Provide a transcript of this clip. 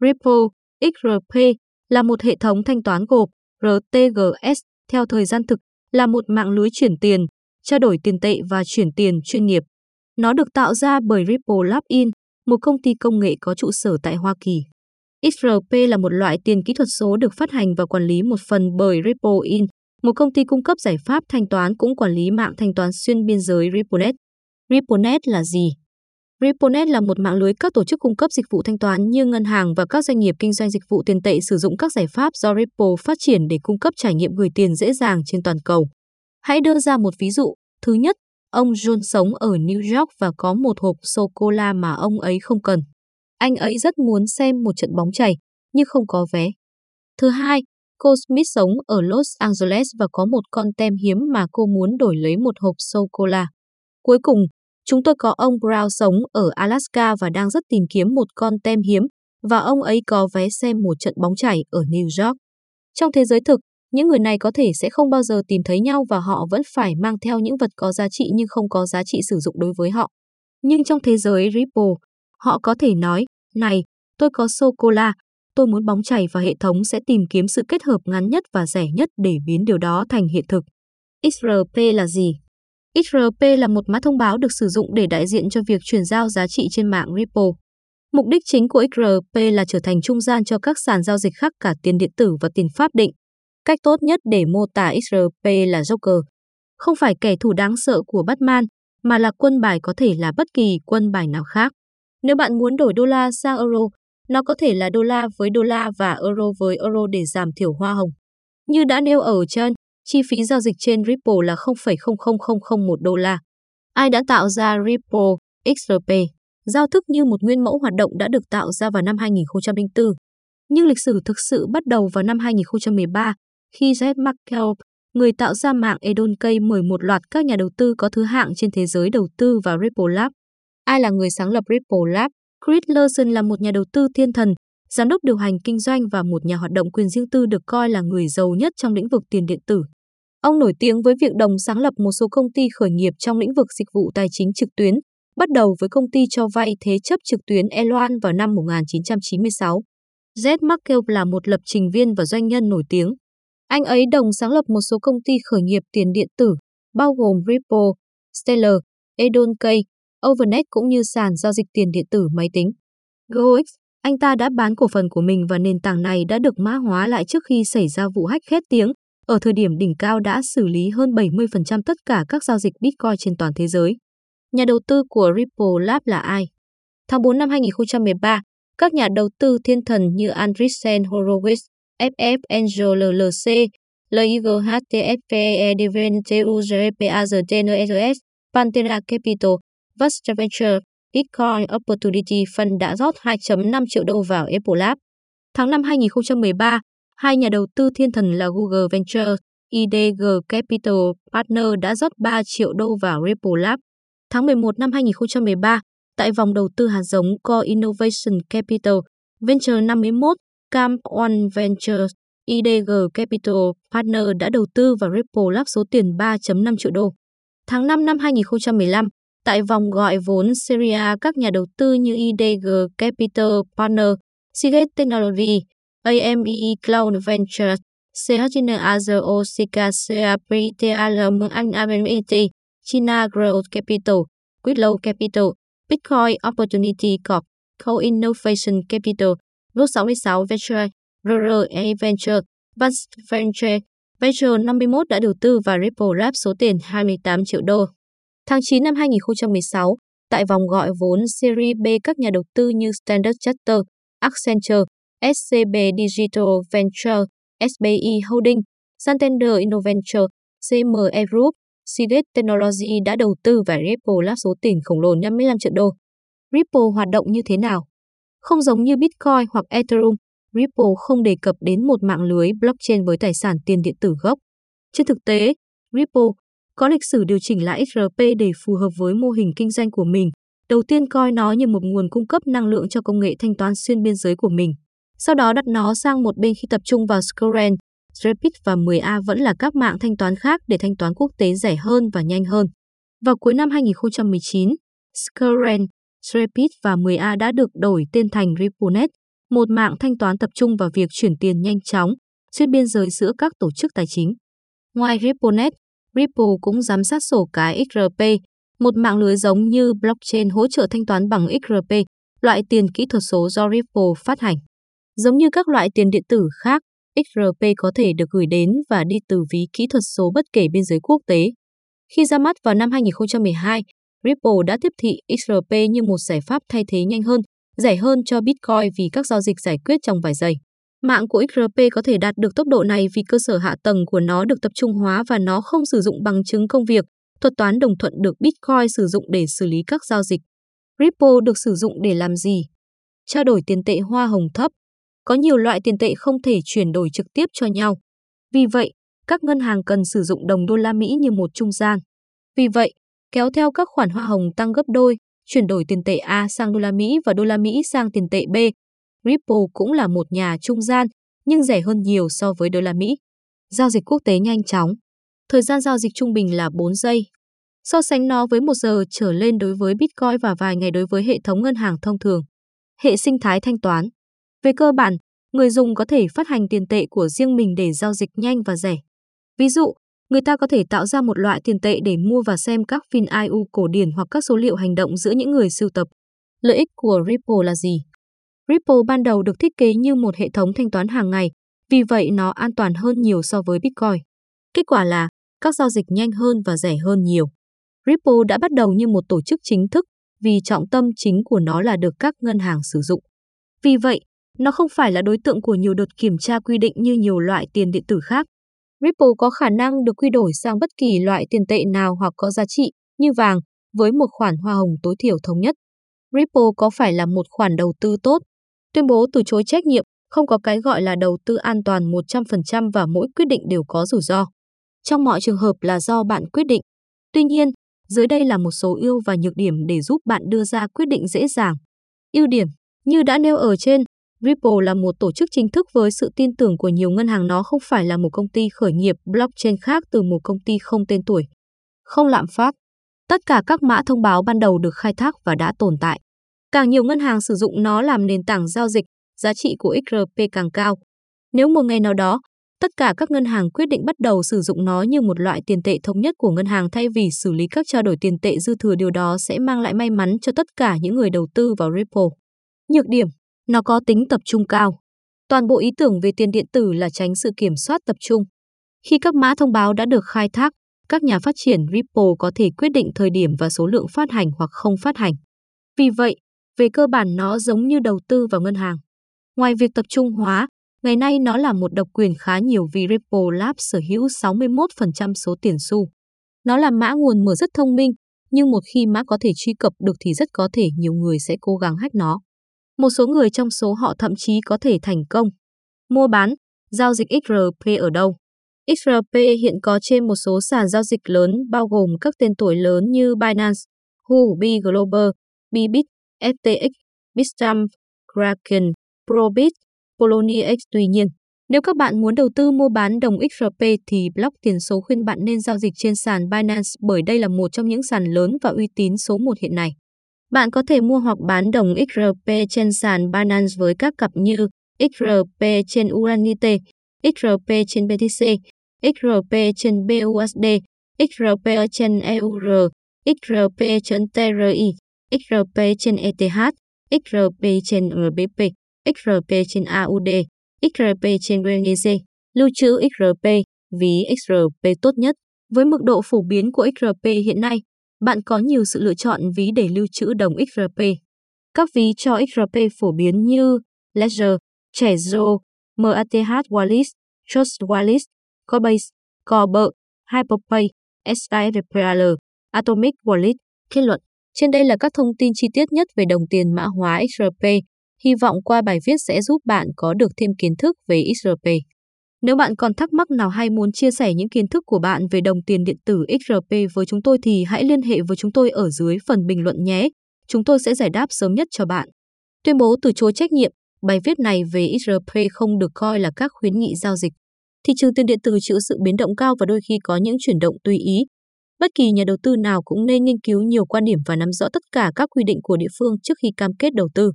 Ripple, XRP là một hệ thống thanh toán gộp RTGS theo thời gian thực là một mạng lưới chuyển tiền, trao đổi tiền tệ và chuyển tiền chuyên nghiệp. Nó được tạo ra bởi Ripple Lab In, một công ty công nghệ có trụ sở tại Hoa Kỳ. XRP là một loại tiền kỹ thuật số được phát hành và quản lý một phần bởi Ripple In, một công ty cung cấp giải pháp thanh toán cũng quản lý mạng thanh toán xuyên biên giới RippleNet. RippleNet là gì? RippleNet là một mạng lưới các tổ chức cung cấp dịch vụ thanh toán như ngân hàng và các doanh nghiệp kinh doanh dịch vụ tiền tệ sử dụng các giải pháp do Ripple phát triển để cung cấp trải nghiệm gửi tiền dễ dàng trên toàn cầu. Hãy đưa ra một ví dụ. Thứ nhất, ông John sống ở New York và có một hộp sô-cô-la mà ông ấy không cần. Anh ấy rất muốn xem một trận bóng chảy, nhưng không có vé. Thứ hai, cô Smith sống ở Los Angeles và có một con tem hiếm mà cô muốn đổi lấy một hộp sô-cô-la. Cuối cùng, chúng tôi có ông Brown sống ở Alaska và đang rất tìm kiếm một con tem hiếm và ông ấy có vé xem một trận bóng chảy ở New York. Trong thế giới thực, những người này có thể sẽ không bao giờ tìm thấy nhau và họ vẫn phải mang theo những vật có giá trị nhưng không có giá trị sử dụng đối với họ. Nhưng trong thế giới Ripple, họ có thể nói, này, tôi có sô-cô-la, tôi muốn bóng chảy và hệ thống sẽ tìm kiếm sự kết hợp ngắn nhất và rẻ nhất để biến điều đó thành hiện thực. XRP là gì? XRP là một mã thông báo được sử dụng để đại diện cho việc chuyển giao giá trị trên mạng Ripple. Mục đích chính của XRP là trở thành trung gian cho các sàn giao dịch khác cả tiền điện tử và tiền pháp định. Cách tốt nhất để mô tả XRP là Joker. Không phải kẻ thù đáng sợ của Batman, mà là quân bài có thể là bất kỳ quân bài nào khác. Nếu bạn muốn đổi đô la sang euro, nó có thể là đô la với đô la và euro với euro để giảm thiểu hoa hồng. Như đã nêu ở trên, chi phí giao dịch trên Ripple là 0,00001 đô la. Ai đã tạo ra Ripple XRP? Giao thức như một nguyên mẫu hoạt động đã được tạo ra vào năm 2004. Nhưng lịch sử thực sự bắt đầu vào năm 2013, khi Jeff McKell, người tạo ra mạng Edonkey mời một loạt các nhà đầu tư có thứ hạng trên thế giới đầu tư vào Ripple Lab. Ai là người sáng lập Ripple Lab? Chris Larson là một nhà đầu tư thiên thần, giám đốc điều hành kinh doanh và một nhà hoạt động quyền riêng tư được coi là người giàu nhất trong lĩnh vực tiền điện tử. Ông nổi tiếng với việc đồng sáng lập một số công ty khởi nghiệp trong lĩnh vực dịch vụ tài chính trực tuyến, bắt đầu với công ty cho vay thế chấp trực tuyến Eloan vào năm 1996. Z Markel là một lập trình viên và doanh nhân nổi tiếng. Anh ấy đồng sáng lập một số công ty khởi nghiệp tiền điện tử, bao gồm Ripple, Stellar, Edonkey, Overnet cũng như sàn giao dịch tiền điện tử máy tính. GoX, anh ta đã bán cổ phần của mình và nền tảng này đã được mã hóa lại trước khi xảy ra vụ hack khét tiếng, ở thời điểm đỉnh cao đã xử lý hơn 70% tất cả các giao dịch Bitcoin trên toàn thế giới. Nhà đầu tư của Ripple Lab là ai? Tháng 4 năm 2013, các nhà đầu tư thiên thần như Andreessen Horowitz, FF Angel LLC, LIGHTFPE DVNTUGPAZTNSS, Pantera Capital, Vasta Venture, Bitcoin Opportunity Fund đã rót 2.5 triệu đô vào Apple Lab. Tháng 5 2013, hai nhà đầu tư thiên thần là Google Ventures, IDG Capital Partner đã rót 3 triệu đô vào Ripple Lab. Tháng 11 năm 2013, tại vòng đầu tư hạt giống Core Innovation Capital, Venture 51, Cam One Ventures, IDG Capital Partner đã đầu tư vào Ripple Lab số tiền 3.5 triệu đô. Tháng 5 năm 2015, tại vòng gọi vốn Syria, các nhà đầu tư như IDG Capital Partner, Seagate Technology, AME Cloud Ventures, CHN Azure OCK CAPTAL Anh AMIT, China Growth Capital, Quidlow Capital, Bitcoin Opportunity Corp, Co-Innovation Capital, Root 66 Venture, RRA Venture, Vast Venture, Venture 51 đã đầu tư vào Ripple Lab số tiền 28 triệu đô. Tháng 9 năm 2016, tại vòng gọi vốn Series B các nhà đầu tư như Standard Chartered, Accenture, SCB Digital Venture, SBI Holding, Santander Innoventure, CME Group, Seagate Technology đã đầu tư vào Ripple Labs số tiền khổng lồ 55 triệu đô. Ripple hoạt động như thế nào? Không giống như Bitcoin hoặc Ethereum, Ripple không đề cập đến một mạng lưới blockchain với tài sản tiền điện tử gốc. Trên thực tế, Ripple có lịch sử điều chỉnh lại XRP để phù hợp với mô hình kinh doanh của mình. Đầu tiên coi nó như một nguồn cung cấp năng lượng cho công nghệ thanh toán xuyên biên giới của mình. Sau đó đặt nó sang một bên khi tập trung vào Scoren, Rapid và 10A vẫn là các mạng thanh toán khác để thanh toán quốc tế rẻ hơn và nhanh hơn. Vào cuối năm 2019, Scoren, Rapid và 10A đã được đổi tên thành RippleNet, một mạng thanh toán tập trung vào việc chuyển tiền nhanh chóng, xuyên biên giới giữa các tổ chức tài chính. Ngoài RippleNet, Ripple cũng giám sát sổ cái XRP, một mạng lưới giống như blockchain hỗ trợ thanh toán bằng XRP, loại tiền kỹ thuật số do Ripple phát hành. Giống như các loại tiền điện tử khác, XRP có thể được gửi đến và đi từ ví kỹ thuật số bất kể biên giới quốc tế. Khi ra mắt vào năm 2012, Ripple đã tiếp thị XRP như một giải pháp thay thế nhanh hơn, rẻ hơn cho Bitcoin vì các giao dịch giải quyết trong vài giây. Mạng của XRP có thể đạt được tốc độ này vì cơ sở hạ tầng của nó được tập trung hóa và nó không sử dụng bằng chứng công việc, thuật toán đồng thuận được Bitcoin sử dụng để xử lý các giao dịch. Ripple được sử dụng để làm gì? Trao đổi tiền tệ hoa hồng thấp. Có nhiều loại tiền tệ không thể chuyển đổi trực tiếp cho nhau. Vì vậy, các ngân hàng cần sử dụng đồng đô la Mỹ như một trung gian. Vì vậy, kéo theo các khoản hoa hồng tăng gấp đôi, chuyển đổi tiền tệ A sang đô la Mỹ và đô la Mỹ sang tiền tệ B. Ripple cũng là một nhà trung gian, nhưng rẻ hơn nhiều so với đô la Mỹ. Giao dịch quốc tế nhanh chóng. Thời gian giao dịch trung bình là 4 giây. So sánh nó với 1 giờ trở lên đối với Bitcoin và vài ngày đối với hệ thống ngân hàng thông thường. Hệ sinh thái thanh toán. Về cơ bản, người dùng có thể phát hành tiền tệ của riêng mình để giao dịch nhanh và rẻ. Ví dụ, người ta có thể tạo ra một loại tiền tệ để mua và xem các phim IU cổ điển hoặc các số liệu hành động giữa những người sưu tập. Lợi ích của Ripple là gì? Ripple ban đầu được thiết kế như một hệ thống thanh toán hàng ngày, vì vậy nó an toàn hơn nhiều so với Bitcoin. Kết quả là các giao dịch nhanh hơn và rẻ hơn nhiều. Ripple đã bắt đầu như một tổ chức chính thức vì trọng tâm chính của nó là được các ngân hàng sử dụng. Vì vậy, nó không phải là đối tượng của nhiều đợt kiểm tra quy định như nhiều loại tiền điện tử khác. Ripple có khả năng được quy đổi sang bất kỳ loại tiền tệ nào hoặc có giá trị như vàng với một khoản hoa hồng tối thiểu thống nhất. Ripple có phải là một khoản đầu tư tốt? Tuyên bố từ chối trách nhiệm, không có cái gọi là đầu tư an toàn 100% và mỗi quyết định đều có rủi ro. Trong mọi trường hợp là do bạn quyết định. Tuy nhiên, dưới đây là một số ưu và nhược điểm để giúp bạn đưa ra quyết định dễ dàng. Ưu điểm, như đã nêu ở trên, Ripple là một tổ chức chính thức với sự tin tưởng của nhiều ngân hàng nó không phải là một công ty khởi nghiệp blockchain khác từ một công ty không tên tuổi. Không lạm phát. Tất cả các mã thông báo ban đầu được khai thác và đã tồn tại. Càng nhiều ngân hàng sử dụng nó làm nền tảng giao dịch, giá trị của XRP càng cao. Nếu một ngày nào đó, tất cả các ngân hàng quyết định bắt đầu sử dụng nó như một loại tiền tệ thống nhất của ngân hàng thay vì xử lý các trao đổi tiền tệ dư thừa điều đó sẽ mang lại may mắn cho tất cả những người đầu tư vào Ripple. Nhược điểm, nó có tính tập trung cao. Toàn bộ ý tưởng về tiền điện tử là tránh sự kiểm soát tập trung. Khi các mã thông báo đã được khai thác, các nhà phát triển Ripple có thể quyết định thời điểm và số lượng phát hành hoặc không phát hành. Vì vậy, về cơ bản nó giống như đầu tư vào ngân hàng. Ngoài việc tập trung hóa, ngày nay nó là một độc quyền khá nhiều vì Ripple Labs sở hữu 61% số tiền xu. Nó là mã nguồn mở rất thông minh, nhưng một khi mã có thể truy cập được thì rất có thể nhiều người sẽ cố gắng hack nó. Một số người trong số họ thậm chí có thể thành công. Mua bán, giao dịch XRP ở đâu? XRP hiện có trên một số sàn giao dịch lớn bao gồm các tên tuổi lớn như Binance, Huobi Global, Bybit, FTX, Bitstamp, Kraken, Probit, Poloniex. Tuy nhiên, nếu các bạn muốn đầu tư mua bán đồng XRP thì block tiền số khuyên bạn nên giao dịch trên sàn Binance bởi đây là một trong những sàn lớn và uy tín số 1 hiện nay. Bạn có thể mua hoặc bán đồng XRP trên sàn Binance với các cặp như XRP trên Uranite, XRP trên BTC, XRP trên BUSD, XRP trên EUR, XRP trên TRI, XRP trên ETH, XRP trên RBP, XRP trên AUD, XRP trên BNC, lưu trữ XRP, ví XRP tốt nhất. Với mức độ phổ biến của XRP hiện nay, bạn có nhiều sự lựa chọn ví để lưu trữ đồng XRP. Các ví cho XRP phổ biến như Ledger, Trezor, MATH Wallet, Trust Wallet, Coinbase, Corbett, Hyperpay, SIRPL, Atomic Wallet. Kết luận trên đây là các thông tin chi tiết nhất về đồng tiền mã hóa XRP. Hy vọng qua bài viết sẽ giúp bạn có được thêm kiến thức về XRP. Nếu bạn còn thắc mắc nào hay muốn chia sẻ những kiến thức của bạn về đồng tiền điện tử XRP với chúng tôi thì hãy liên hệ với chúng tôi ở dưới phần bình luận nhé. Chúng tôi sẽ giải đáp sớm nhất cho bạn. Tuyên bố từ chối trách nhiệm, bài viết này về XRP không được coi là các khuyến nghị giao dịch. Thị trường tiền điện tử chịu sự biến động cao và đôi khi có những chuyển động tùy ý. Bất kỳ nhà đầu tư nào cũng nên nghiên cứu nhiều quan điểm và nắm rõ tất cả các quy định của địa phương trước khi cam kết đầu tư.